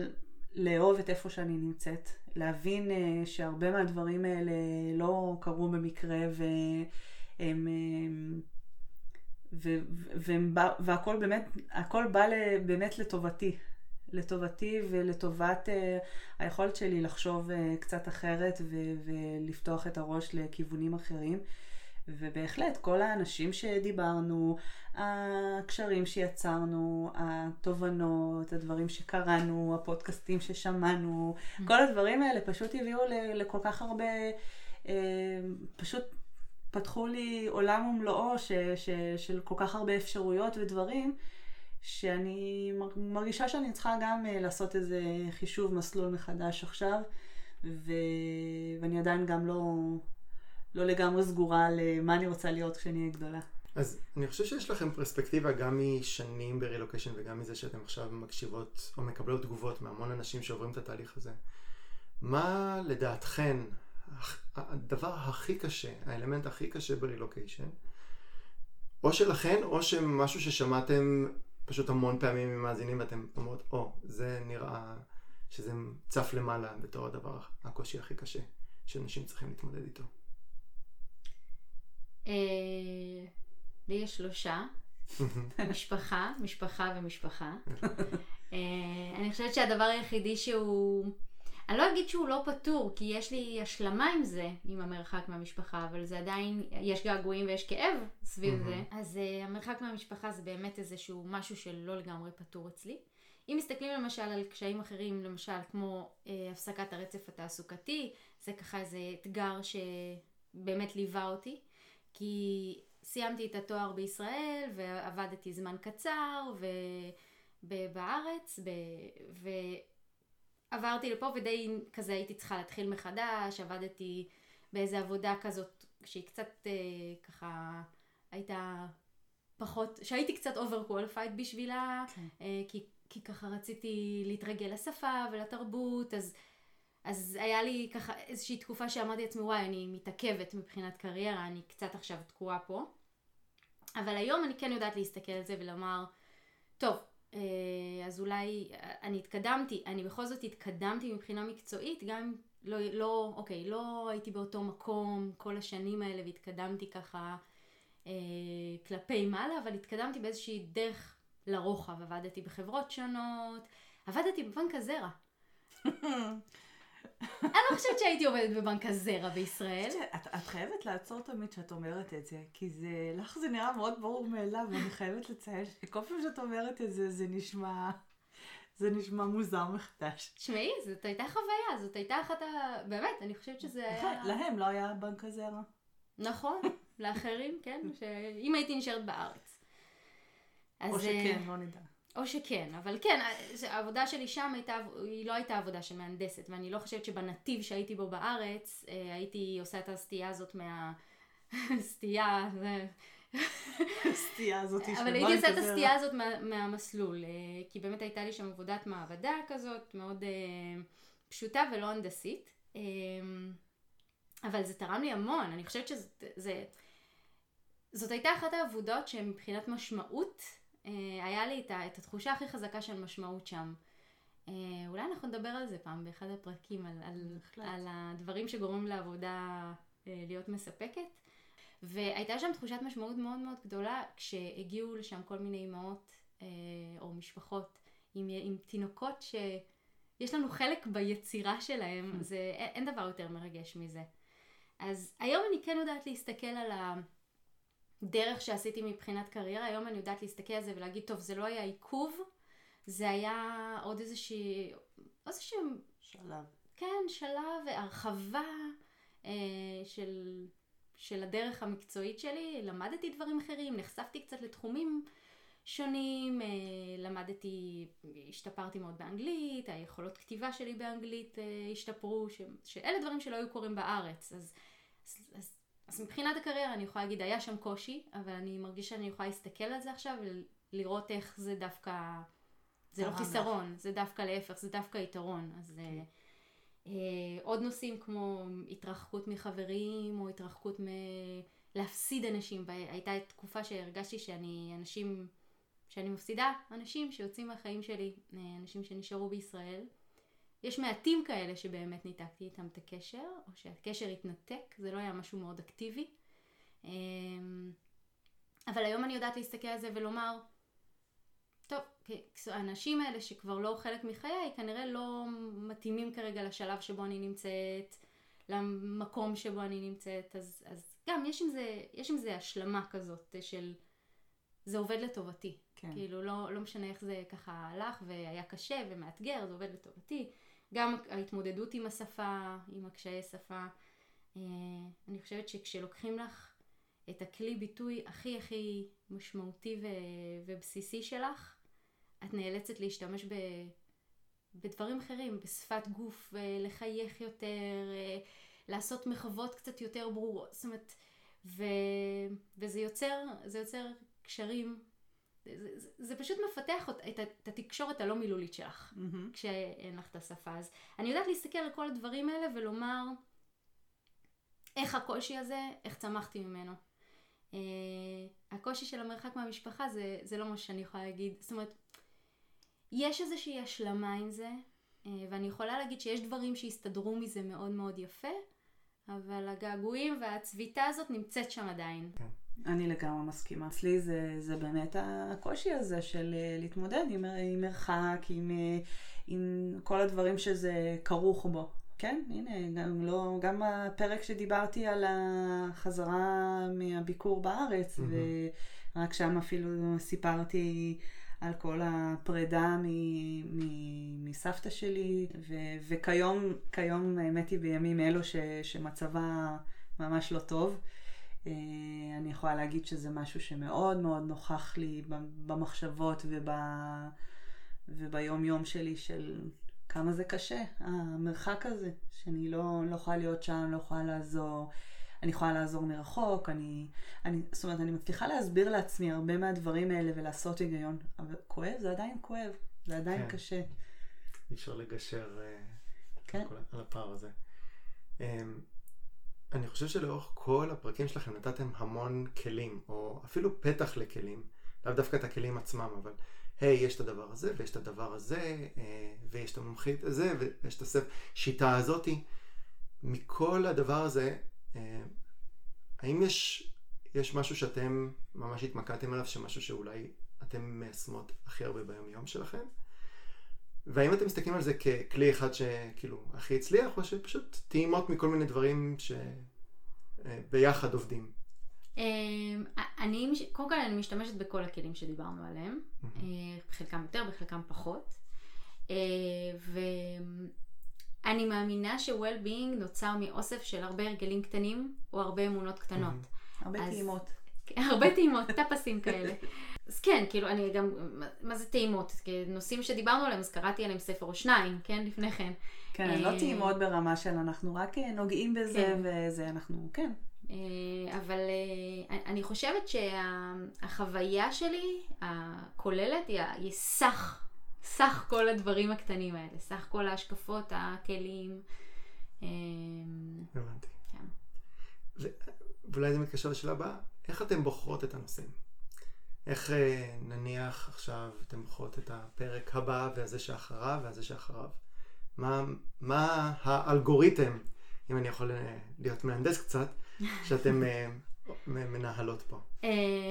לאהוב את איפה שאני נמצאת, להבין אה, שהרבה מהדברים האלה לא קרו במקרה והם... אה, ו- בא, והכל באמת, בא באמת לטובתי, לטובתי ולטובת uh, היכולת שלי לחשוב uh, קצת אחרת ו- ולפתוח את הראש לכיוונים אחרים. ובהחלט, כל האנשים שדיברנו, הקשרים שיצרנו, התובנות, הדברים שקראנו, הפודקאסטים ששמענו, כל הדברים האלה פשוט הביאו ל- לכל כך הרבה, אה, פשוט פתחו לי עולם ומלואו ש, ש, של כל כך הרבה אפשרויות ודברים, שאני מר- מרגישה שאני צריכה גם אה, לעשות איזה חישוב מסלול מחדש עכשיו, ו... ואני עדיין גם לא, לא לגמרי סגורה על אה, מה אני רוצה להיות כשאני אהיה גדולה. אז אני חושב שיש לכם פרספקטיבה גם משנים ברילוקיישן וגם מזה שאתם עכשיו מקשיבות או מקבלות תגובות מהמון אנשים שעוברים את התהליך הזה. מה לדעתכן הדבר הכי קשה, האלמנט הכי קשה ברילוקיישן? או שלכן או שמשהו ששמעתם פשוט המון פעמים ממאזינים ואתם אומרות, או, זה נראה שזה צף למעלה בתור הדבר, הקושי הכי קשה שאנשים צריכים להתמודד איתו. אה, לי יש שלושה. משפחה, משפחה ומשפחה. אה, אני חושבת שהדבר היחידי שהוא... אני לא אגיד שהוא לא פתור, כי יש לי השלמה עם זה, עם המרחק מהמשפחה, אבל זה עדיין, יש געגועים ויש כאב סביב זה. אז uh, המרחק מהמשפחה זה באמת איזשהו משהו שלא לגמרי פתור אצלי. אם מסתכלים למשל על קשיים אחרים, למשל כמו uh, הפסקת הרצף התעסוקתי, זה ככה איזה אתגר שבאמת ליווה אותי, כי סיימתי את התואר בישראל ועבדתי זמן קצר ו... עברתי לפה ודי כזה הייתי צריכה להתחיל מחדש, עבדתי באיזה עבודה כזאת שהיא קצת אה, ככה הייתה פחות, שהייתי קצת qualified בשבילה, כן. אה, כי, כי ככה רציתי להתרגל לשפה ולתרבות, אז, אז היה לי ככה איזושהי תקופה שאמרתי לעצמי וואי אני מתעכבת מבחינת קריירה, אני קצת עכשיו תקועה פה. אבל היום אני כן יודעת להסתכל על זה ולומר, טוב, אז אולי אה, אני התקדמתי, אני בכל זאת התקדמתי מבחינה מקצועית, גם לא, לא, אוקיי, לא הייתי באותו מקום כל השנים האלה והתקדמתי ככה אה, כלפי מעלה, אבל התקדמתי באיזושהי דרך לרוחב, עבדתי בחברות שונות, עבדתי בבנק הזרע. אני לא חושבת שהייתי עובדת בבנק הזרע בישראל. את, את חייבת לעצור תמיד כשאת אומרת את זה, כי זה, לך זה נראה מאוד ברור מאליו, ואני חייבת לציין שכל פעם שאת אומרת את זה, זה נשמע... זה נשמע מוזר מחדש. תשמעי, זאת הייתה חוויה, זאת הייתה אחת ה... באמת, אני חושבת שזה היה... להם לא היה בנק הזרע. נכון, לאחרים, כן, שאם הייתי נשארת בארץ. או שכן, לא נדע. או שכן, אבל כן, העבודה שלי שם הייתה, היא לא הייתה עבודה של מהנדסת, ואני לא חושבת שבנתיב שהייתי בו בארץ, אה, הייתי עושה את הסטייה הזאת מה... סטייה, הסטייה הזאת אבל הייתי עושה את הסטייה הזאת מה, מהמסלול, אה, כי באמת הייתה לי שם עבודת מעבדה כזאת, מאוד אה, פשוטה ולא הנדסית. אבל זה תרם לי המון, אני חושבת שזאת הייתה אחת העבודות שמבחינת משמעות היה לי את, את התחושה הכי חזקה של משמעות שם. אה, אולי אנחנו נדבר על זה פעם באחד הפרקים, על, על, על הדברים שגורמים לעבודה אה, להיות מספקת. והייתה שם תחושת משמעות מאוד מאוד גדולה כשהגיעו לשם כל מיני אמהות או משפחות עם, עם תינוקות שיש לנו חלק ביצירה שלהם. זה, אין דבר יותר מרגש מזה. אז היום אני כן יודעת להסתכל על ה... דרך שעשיתי מבחינת קריירה, היום אני יודעת להסתכל על זה ולהגיד, טוב, זה לא היה עיכוב, זה היה עוד איזושהי, איזשהו... שלב. כן, שלב, הרחבה אה, של, של הדרך המקצועית שלי, למדתי דברים אחרים, נחשפתי קצת לתחומים שונים, אה, למדתי, השתפרתי מאוד באנגלית, היכולות כתיבה שלי באנגלית אה, השתפרו, ש, שאלה דברים שלא היו קורים בארץ, אז, אז, אז אז מבחינת הקריירה אני יכולה להגיד, היה שם קושי, אבל אני מרגישה שאני יכולה להסתכל על זה עכשיו ולראות איך זה דווקא, זה לא חיסרון, זה דווקא להפך, זה דווקא יתרון. אז okay. אה, אה, עוד נושאים כמו התרחקות מחברים, או התרחקות מלהפסיד אנשים. הייתה תקופה שהרגשתי שאני, אנשים, שאני מפסידה אנשים שיוצאים מהחיים שלי, אה, אנשים שנשארו בישראל. יש מעטים כאלה שבאמת ניתקתי איתם את הקשר, או שהקשר התנתק, זה לא היה משהו מאוד אקטיבי. אמ, אבל היום אני יודעת להסתכל על זה ולומר, טוב, האנשים האלה שכבר לא חלק מחיי, כנראה לא מתאימים כרגע לשלב שבו אני נמצאת, למקום שבו אני נמצאת, אז, אז גם יש עם, זה, יש עם זה השלמה כזאת של זה עובד לטובתי. כן. כאילו לא, לא משנה איך זה ככה הלך והיה קשה ומאתגר, זה עובד לטובתי. גם ההתמודדות עם השפה, עם הקשיי שפה. אה, אני חושבת שכשלוקחים לך את הכלי ביטוי הכי הכי משמעותי ו- ובסיסי שלך, את נאלצת להשתמש ב... בדברים אחרים, בשפת גוף, אה, לחייך יותר, אה, לעשות מחוות קצת יותר ברורות, זאת אומרת, ו... וזה יוצר, יוצר קשרים זה, זה, זה פשוט מפתח את, את התקשורת הלא מילולית שלך, mm-hmm. כשאין לך את השפה. אז אני יודעת להסתכל על כל הדברים האלה ולומר איך הקושי הזה, איך צמחתי ממנו. Uh, הקושי של המרחק מהמשפחה זה, זה לא מה שאני יכולה להגיד. זאת אומרת, יש איזושהי השלמה עם זה, uh, ואני יכולה להגיד שיש דברים שהסתדרו מזה מאוד מאוד יפה, אבל הגעגועים והצביטה הזאת נמצאת שם עדיין. כן. אני לגמרי מסכימה. אצלי זה, זה באמת הקושי הזה של אה, להתמודד עם, עם מרחק, עם, אה, עם כל הדברים שזה כרוך בו. כן, הנה, גם, לא, גם הפרק שדיברתי על החזרה מהביקור בארץ, mm-hmm. ורק שם אפילו סיפרתי על כל הפרידה מ- מ- מסבתא שלי, ו- וכיום, כיום האמת היא בימים אלו ש- שמצבה ממש לא טוב. אה, אני יכולה להגיד שזה משהו שמאוד מאוד נוכח לי במחשבות וב... וביום יום שלי של כמה זה קשה, המרחק הזה, שאני לא, לא יכולה להיות שם, לא יכולה לעזור. אני יכולה לעזור מרחוק, אני, אני, זאת אומרת, אני מבטיחה להסביר לעצמי הרבה מהדברים האלה ולעשות היגיון, אבל כואב, זה עדיין כואב, זה עדיין כן. קשה. אי אפשר לגשר אה, כן. על הפער הזה. אני חושב שלאורך כל הפרקים שלכם נתתם המון כלים, או אפילו פתח לכלים, לאו דווקא את הכלים עצמם, אבל היי, hey, יש את הדבר הזה, ויש את הדבר הזה, אה, ויש את המומחית הזה, ויש את השיטה הזאתי. מכל הדבר הזה, אה, האם יש, יש משהו שאתם ממש התמקדתם עליו, שמשהו שאולי אתם מיישמות הכי הרבה ביום יום שלכם? והאם אתם מסתכלים על זה ככלי אחד שכאילו הכי הצליח, או שפשוט טעימות מכל מיני דברים שביחד עובדים? אמ, אני, קודם כל אני משתמשת בכל הכלים שדיברנו עליהם, בחלקם אה, יותר, בחלקם פחות. אה, ואני מאמינה ש-well-being נוצר מאוסף של הרבה הרגלים קטנים, או הרבה אמונות קטנות. הרבה טעימות. הרבה טעימות, טפסים כאלה. אז כן, כאילו, אני גם, מה זה טעימות? נושאים שדיברנו עליהם, אז קראתי עליהם ספר או שניים, כן, לפני כן. כן, לא אה, טעימות ברמה של אנחנו רק אה, נוגעים בזה, כן. וזה אנחנו, כן. אה, אבל אני חושבת שהחוויה שלי, הכוללת, היא סך, סך כל הדברים הקטנים האלה, סך כל ההשקפות, הכלים. הבנתי. כן. ואולי זה מתקשר לשאלה הבאה, איך אתם בוחרות את הנושאים? איך אה, נניח עכשיו אתם בוחרות את הפרק הבא והזה שאחריו והזה שאחריו? מה, מה האלגוריתם, אם אני יכול אה, להיות מהנדס קצת, שאתם אה, מנהלות פה?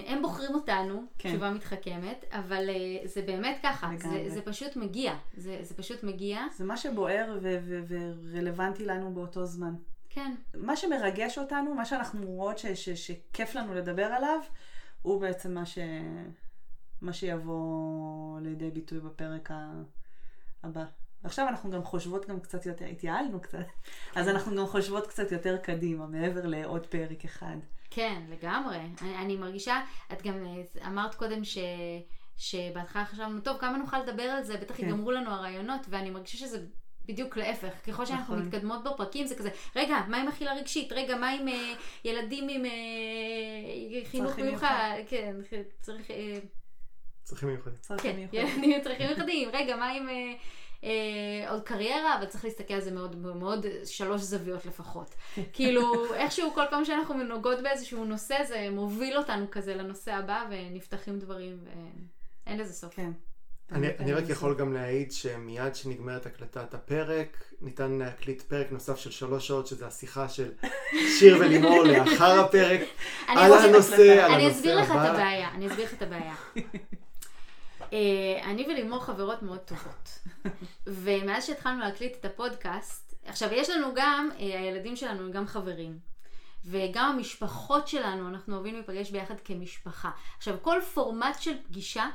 הם בוחרים אותנו, כן. תשובה מתחכמת, אבל זה באמת ככה, זה, זה פשוט מגיע, זה, זה פשוט מגיע. זה מה שבוער ורלוונטי לנו באותו זמן. כן. מה שמרגש אותנו, מה שאנחנו רואות ש- ש- שכיף לנו לדבר עליו, הוא בעצם מה, ש... מה שיבוא לידי ביטוי בפרק הבא. עכשיו אנחנו גם חושבות גם קצת יותר, התייעלנו קצת, אז כן. אנחנו גם חושבות קצת יותר קדימה, מעבר לעוד פרק אחד. כן, לגמרי. אני, אני מרגישה, את גם אמרת קודם ש... שבהתחלה חשבנו, טוב, כמה נוכל לדבר על זה, בטח כן. ייגמרו לנו הרעיונות, ואני מרגישה שזה בדיוק להפך, ככל שאנחנו נכון. מתקדמות בפרקים זה כזה, רגע, מה עם אכילה רגשית? רגע, מה עם uh, ילדים עם uh, חינוך מיוחד? כן, צריך... Uh... צרכים מיוחדים. כן, ילדים עם צרכים מיוחדים. רגע, מה עם... Uh, אה, עוד קריירה, אבל צריך להסתכל על זה מאוד, מאוד שלוש זוויות לפחות. כאילו, איכשהו כל פעם שאנחנו נוגעות באיזשהו נושא, זה מוביל אותנו כזה לנושא הבא, ונפתחים דברים, ואין לזה סוף. כן. אני, אני רק יכול גם להעיד שמיד שנגמרת הקלטת הפרק, ניתן להקליט פרק נוסף של שלוש שעות, שזה השיחה של שיר ולימור לאחר הפרק, על הנושא, על הנושא הבא. אני אסביר לך את הבעיה, אני אסביר לך את הבעיה. אה, אני ולימור חברות מאוד טובות, ומאז שהתחלנו להקליט את הפודקאסט, עכשיו יש לנו גם, אה, הילדים שלנו הם גם חברים. וגם המשפחות שלנו, אנחנו אוהבים להיפגש ביחד כמשפחה. עכשיו, כל פורמט של פגישה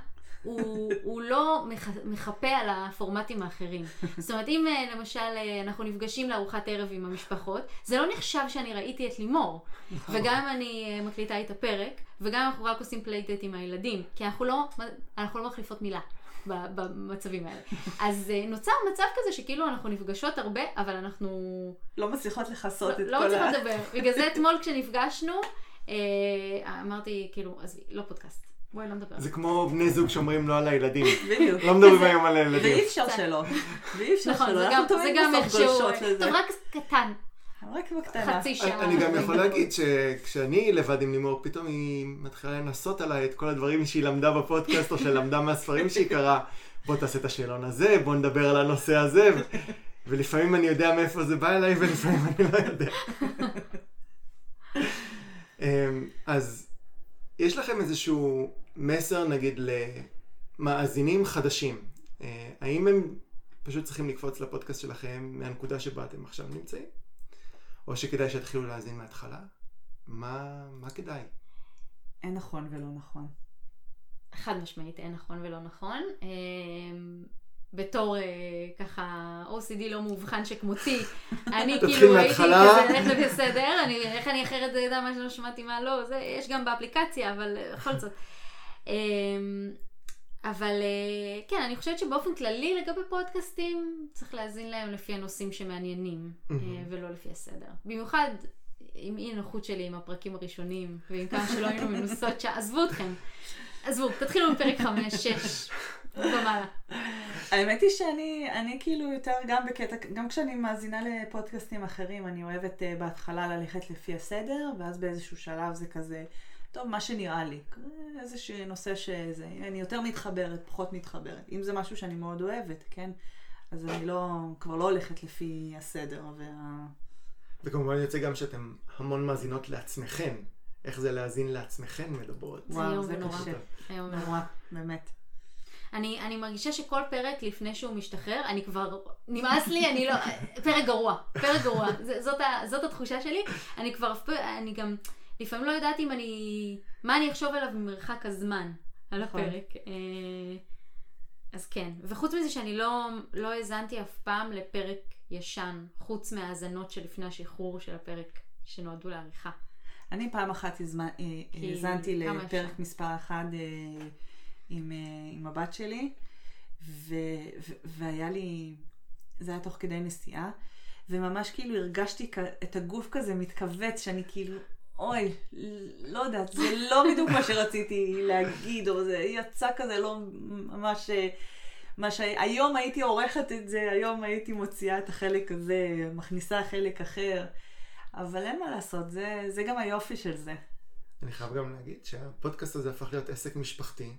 הוא, הוא לא מח, מחפה על הפורמטים האחרים. זאת אומרת, אם אה, למשל אה, אנחנו נפגשים לארוחת ערב עם המשפחות, זה לא נחשב שאני ראיתי את לימור. נכון. וגם אם אני אה, מקליטה את הפרק, וגם אם אנחנו רק עושים playdate עם הילדים, כי אנחנו לא, אנחנו לא מחליפות מילה. במצבים האלה. אז נוצר מצב כזה שכאילו אנחנו נפגשות הרבה, אבל אנחנו... לא מצליחות לכסות לא, את לא כל ה... לא מצליחות לדבר. בגלל זה אתמול כשנפגשנו, אמרתי, כאילו, עזבי, לא פודקאסט. בואי לא נדבר. זה כמו בני זוג שאומרים לא על הילדים. בדיוק. לא מדברים היום על הילדים. ואי אפשר שלא. ואי אפשר נכון, שלא. אנחנו תמיד בסוף גולשות לזה. טוב, רק קטן. רק בקטנה. חצי שעה. אני גם יכול להגיד שכשאני לבד עם לימור, פתאום היא מתחילה לנסות עליי את כל הדברים שהיא למדה בפודקאסט, או שלמדה מהספרים שהיא קראה. בוא תעשה את השאלון הזה, בוא נדבר על הנושא הזה. ולפעמים אני יודע מאיפה זה בא אליי, ולפעמים אני לא יודע. אמ, אז יש לכם איזשהו מסר נגיד למאזינים חדשים? אה, האם הם פשוט צריכים לקפוץ לפודקאסט שלכם מהנקודה שבה אתם עכשיו נמצאים? או שכדאי שיתחילו להאזין מההתחלה? מה, מה כדאי? אין נכון ולא נכון. חד משמעית, אין נכון ולא נכון. אמ, בתור אה, ככה OCD לא מאובחן שכמותי, אני כאילו הייתי. כזה, איך זה בסדר, אני, איך אני אחרת אדע מה שלא שמעתי מה לא, זה יש גם באפליקציה, אבל אה, בכל זאת. אמ, אבל אה, כן, אני חושבת שבאופן כללי לגבי פודקאסטים, צריך להאזין להם לפי הנושאים שמעניינים, אה. ולא לפי הסדר. במיוחד עם אי הנוחות שלי עם הפרקים הראשונים, ועם כמה שלא היינו מנוסות, ש- עזבו אתכם. עזבו, תתחילו מפרק 5, 6, ומעלה. האמת היא שאני אני כאילו יותר גם בקטע, גם כשאני מאזינה לפודקאסטים אחרים, אני אוהבת uh, בהתחלה ללכת לפי הסדר, ואז באיזשהו שלב זה כזה, טוב, מה שנראה לי. איזשהו נושא שזה, אני יותר מתחברת, פחות מתחברת. אם זה משהו שאני מאוד אוהבת, כן? אז אני לא, כבר לא הולכת לפי הסדר וה... וכמובן יוצא גם שאתם המון מאזינות לעצמכם. איך זה להאזין לעצמכם מדברות. זה וואו, זה. היום נורא, באמת. אני, אני מרגישה שכל פרק לפני שהוא משתחרר, אני כבר, נמאס לי, אני לא, פרק גרוע, פרק גרוע, זה, זאת, ה, זאת התחושה שלי, אני כבר, אני גם, לפעמים לא יודעת אם אני, מה אני אחשוב עליו ממרחק הזמן, על נכון. הפרק. אה, אז כן, וחוץ מזה שאני לא, לא האזנתי אף פעם לפרק ישן, חוץ מהאזנות שלפני השחרור של הפרק, שנועדו לעריכה. אני פעם אחת אה, האזנתי לפרק אפשר? מספר אחד אה, עם, עם הבת שלי, ו, ו, והיה לי, זה היה תוך כדי נסיעה, וממש כאילו הרגשתי את הגוף כזה מתכווץ, שאני כאילו, אוי, לא יודעת, זה לא בדיוק מה שרציתי להגיד, או זה יצא כזה לא ממש... אה, מה שהיום הייתי עורכת את זה, היום הייתי מוציאה את החלק הזה, מכניסה חלק אחר. אבל אין מה לעשות, זה, זה גם היופי של זה. אני חייב גם להגיד שהפודקאסט הזה הפך להיות עסק משפחתי.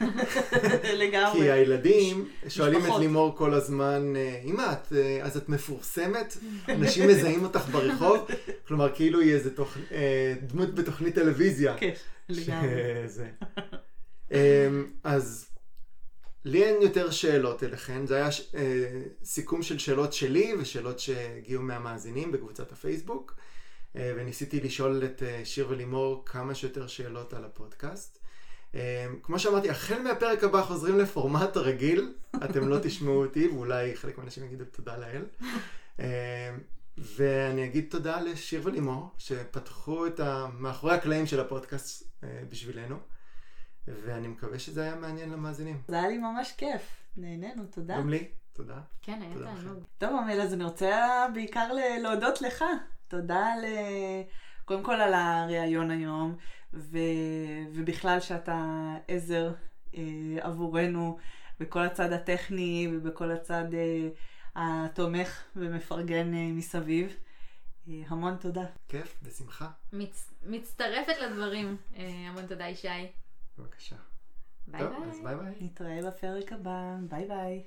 לגמרי. כי הילדים שואלים את. לימור כל הזמן, אה, אמא, את, אה, אז את מפורסמת? אנשים מזהים אותך ברחוב? כלומר, כאילו היא איזה תוכ... אה, דמות בתוכנית טלוויזיה. כן, לגמרי. אמ, אז לי אין יותר שאלות אליכן, זה היה ש- סיכום של שאלות שלי ושאלות שהגיעו מהמאזינים בקבוצת הפייסבוק, וניסיתי לשאול את שיר ולימור כמה שיותר שאלות על הפודקאסט. אה, כמו שאמרתי, החל מהפרק הבא חוזרים לפורמט הרגיל, אתם לא תשמעו אותי, ואולי חלק מהאנשים יגידו תודה לאל. אה, ואני אגיד תודה לשיר ולימור, שפתחו את ה... מאחורי הקלעים של הפודקאסט אה, בשבילנו, ואני מקווה שזה היה מעניין למאזינים. זה היה לי ממש כיף. נהנינו, תודה. גם לי, תודה. כן, היה תענוג. טוב, עמל, אז אני רוצה בעיקר להודות לך. תודה ל... קודם כל על הריאיון היום, ו... ובכלל שאתה עזר אה, עבורנו בכל הצד הטכני ובכל הצד אה, התומך ומפרגן אה, מסביב. אה, המון תודה. כיף, בשמחה. מצ... מצטרפת לדברים. אה, המון תודה, ישי. בבקשה. ביי טוב, ביי. אז ביי ביי. נתראה בפרק הבא. ביי ביי.